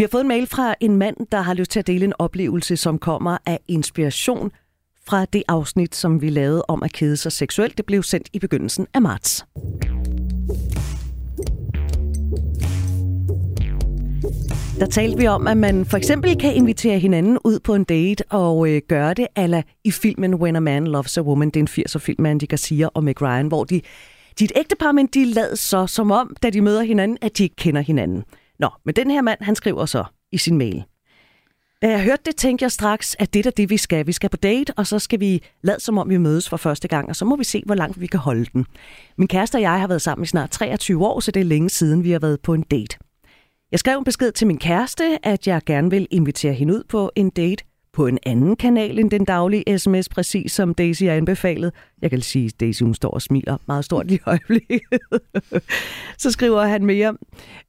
Vi har fået en mail fra en mand, der har lyst til at dele en oplevelse, som kommer af inspiration fra det afsnit, som vi lavede om at kede sig seksuelt. Det blev sendt i begyndelsen af marts. Der talte vi om, at man for eksempel kan invitere hinanden ud på en date og øh, gøre det ala i filmen When a Man Loves a Woman. Det er en 80'er film med Andy Garcia og Meg Ryan, hvor de, de er et ægtepar, men de lader så som om, da de møder hinanden, at de ikke kender hinanden. Nå, men den her mand, han skriver så i sin mail. Da jeg hørte det, tænkte jeg straks, at det er det, vi skal. Vi skal på date, og så skal vi lade som om, vi mødes for første gang, og så må vi se, hvor langt vi kan holde den. Min kæreste og jeg har været sammen i snart 23 år, så det er længe siden, vi har været på en date. Jeg skrev en besked til min kæreste, at jeg gerne vil invitere hende ud på en date på en anden kanal end den daglige sms, præcis som Daisy har anbefalet. Jeg kan sige, at Daisy hun står og smiler meget stort i øjeblikket. Så skriver han mere.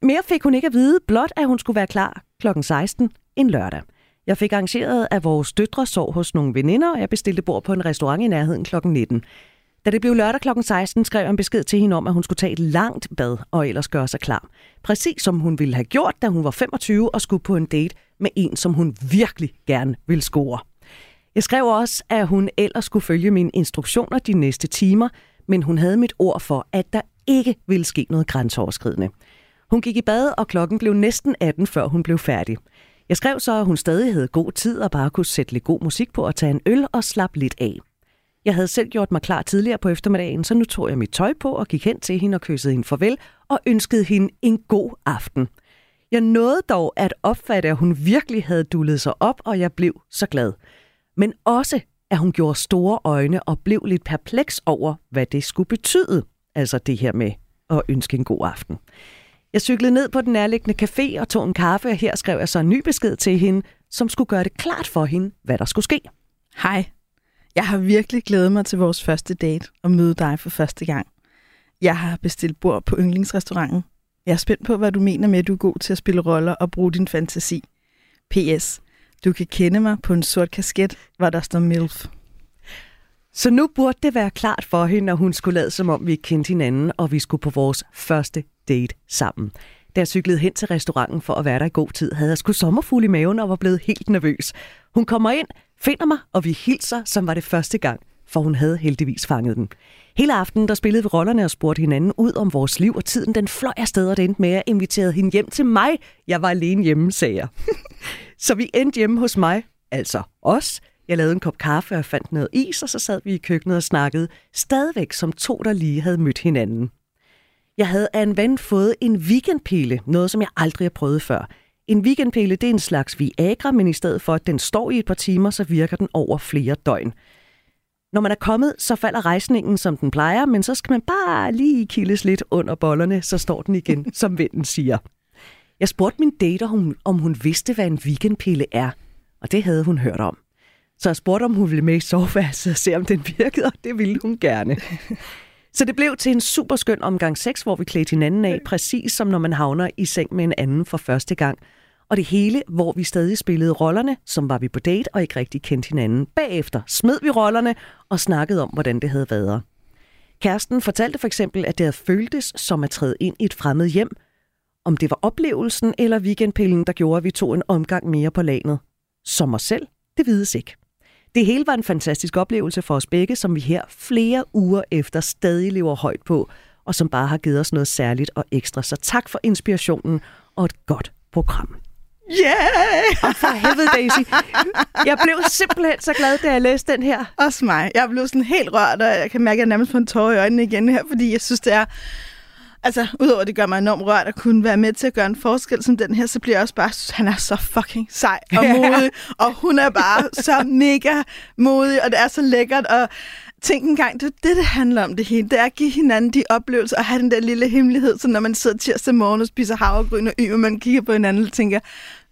Mere fik hun ikke at vide, blot at hun skulle være klar kl. 16 en lørdag. Jeg fik arrangeret, at vores døtre sov hos nogle veninder, og jeg bestilte bord på en restaurant i nærheden kl. 19. Da det blev lørdag kl. 16, skrev jeg en besked til hende om, at hun skulle tage et langt bad og ellers gøre sig klar. Præcis som hun ville have gjort, da hun var 25 og skulle på en date med en, som hun virkelig gerne vil score. Jeg skrev også, at hun ellers skulle følge mine instruktioner de næste timer, men hun havde mit ord for, at der ikke ville ske noget grænseoverskridende. Hun gik i bad, og klokken blev næsten 18, før hun blev færdig. Jeg skrev så, at hun stadig havde god tid og bare kunne sætte lidt god musik på og tage en øl og slappe lidt af. Jeg havde selv gjort mig klar tidligere på eftermiddagen, så nu tog jeg mit tøj på og gik hen til hende og kyssede hende farvel og ønskede hende en god aften. Jeg nåede dog at opfatte, at hun virkelig havde dullet sig op, og jeg blev så glad. Men også, at hun gjorde store øjne og blev lidt perpleks over, hvad det skulle betyde. Altså det her med at ønske en god aften. Jeg cyklede ned på den nærliggende café og tog en kaffe, og her skrev jeg så en ny besked til hende, som skulle gøre det klart for hende, hvad der skulle ske. Hej, jeg har virkelig glædet mig til vores første date og møde dig for første gang. Jeg har bestilt bord på yndlingsrestauranten. Jeg er spændt på, hvad du mener med, at du er god til at spille roller og bruge din fantasi. P.S. Du kan kende mig på en sort kasket, hvor der står MILF. Så nu burde det være klart for hende, når hun skulle lade som om, vi kendte hinanden, og vi skulle på vores første date sammen. Da jeg cyklede hen til restauranten for at være der i god tid, havde jeg sgu sommerfugl i maven og var blevet helt nervøs. Hun kommer ind, finder mig, og vi hilser, som var det første gang, for hun havde heldigvis fanget den. Hele aftenen der spillede vi rollerne og spurgte hinanden ud om vores liv, og tiden den fløj afsted, og det endte med, at jeg inviterede hende hjem til mig. Jeg var alene hjemme, sagde jeg. så vi endte hjemme hos mig, altså os. Jeg lavede en kop kaffe og fandt noget is, og så sad vi i køkkenet og snakkede, stadigvæk som to, der lige havde mødt hinanden. Jeg havde af en ven fået en weekendpille, noget som jeg aldrig har prøvet før. En weekendpille det er en slags Viagra, men i stedet for at den står i et par timer, så virker den over flere døgn. Når man er kommet, så falder rejsningen, som den plejer, men så skal man bare lige kildes lidt under bollerne, så står den igen, som vinden siger. Jeg spurgte min date, om, om hun vidste, hvad en weekendpille er, og det havde hun hørt om. Så jeg spurgte, om hun ville med i soveværelset og se, om den virkede, og det ville hun gerne. Så det blev til en super skøn omgang sex, hvor vi klædte hinanden af, præcis som når man havner i seng med en anden for første gang. Og det hele, hvor vi stadig spillede rollerne, som var vi på date og ikke rigtig kendte hinanden. Bagefter smed vi rollerne og snakkede om, hvordan det havde været. Kæresten fortalte for eksempel, at det havde føltes som at træde ind i et fremmed hjem. Om det var oplevelsen eller weekendpillen, der gjorde, at vi tog en omgang mere på lanet. Som os selv, det vides ikke. Det hele var en fantastisk oplevelse for os begge, som vi her flere uger efter stadig lever højt på, og som bare har givet os noget særligt og ekstra. Så tak for inspirationen og et godt program. Yeah! Og for helvede, Daisy. Jeg blev simpelthen så glad, da jeg læste den her. Også mig. Jeg blev sådan helt rørt, og jeg kan mærke, at jeg nærmest får en tår i øjnene igen her, fordi jeg synes, det er... Altså, udover at det gør mig enormt rørt at kunne være med til at gøre en forskel som den her, så bliver jeg også bare, han er så fucking sej og modig, og hun er bare så mega modig, og det er så lækkert, og tænk engang, det er det, det handler om det hele. Det er at give hinanden de oplevelser og have den der lille hemmelighed, så når man sidder tirsdag morgen og spiser havregryn og y, og man kigger på hinanden og tænker,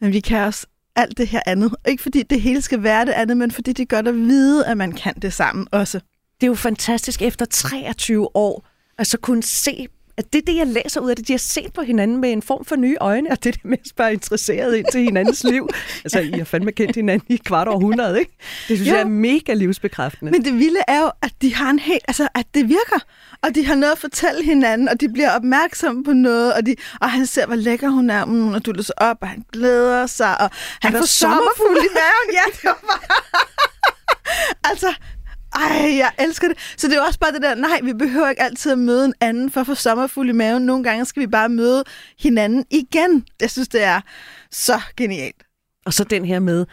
men vi kan også alt det her andet. Ikke fordi det hele skal være det andet, men fordi det gør at vide, at man kan det sammen også. Det er jo fantastisk efter 23 år, at så kunne se at det er det, jeg læser ud af det. De har set på hinanden med en form for nye øjne, og det er det at spørge interesseret ind til hinandens liv. Altså, I har fandme kendt hinanden i kvart århundrede, ikke? Det synes jo. jeg er mega livsbekræftende. Men det vilde er jo, at de har en helt, altså, at det virker. Og de har noget at fortælle hinanden, og de bliver opmærksomme på noget, og, de, og han ser, hvor lækker hun er, mm, og du løser op, og han glæder sig, og han, han får sommerfuld i maven. Ja, det var bare... altså, ej, jeg elsker det. Så det er også bare det der, nej, vi behøver ikke altid at møde en anden for at få sommerfuld i maven. Nogle gange skal vi bare møde hinanden igen. Jeg synes, det er så genialt. Og så den her med,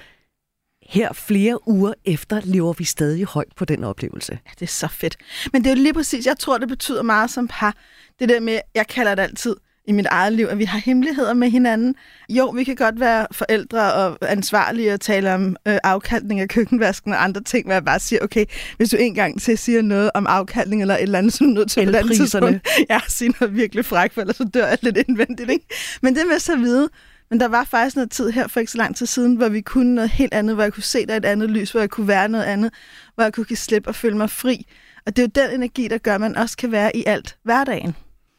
her flere uger efter lever vi stadig højt på den oplevelse. Ja, det er så fedt. Men det er jo lige præcis, jeg tror, det betyder meget som par. Det der med, jeg kalder det altid i mit eget liv, at vi har hemmeligheder med hinanden. Jo, vi kan godt være forældre og ansvarlige og tale om øh, afkaldning af køkkenvasken og andre ting, hvor jeg bare siger, okay, hvis du en gang til siger noget om afkaldning eller et eller andet, så er du nødt til et andet tidspunkt, ja, sige noget virkelig fræk, for ellers så dør jeg lidt indvendigt. Ikke? Men det med så at vide, men der var faktisk noget tid her for ikke så lang tid siden, hvor vi kunne noget helt andet, hvor jeg kunne se dig et andet lys, hvor jeg kunne være noget andet, hvor jeg kunne give slip og føle mig fri. Og det er jo den energi, der gør, at man også kan være i alt hverdagen.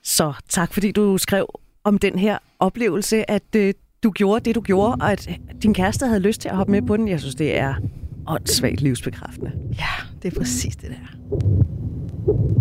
Så tak, fordi du skrev om den her oplevelse, at øh, du gjorde det, du gjorde, og at din kæreste havde lyst til at hoppe med på den. Jeg synes, det er åndssvagt livsbekræftende. Ja, det er præcis det der.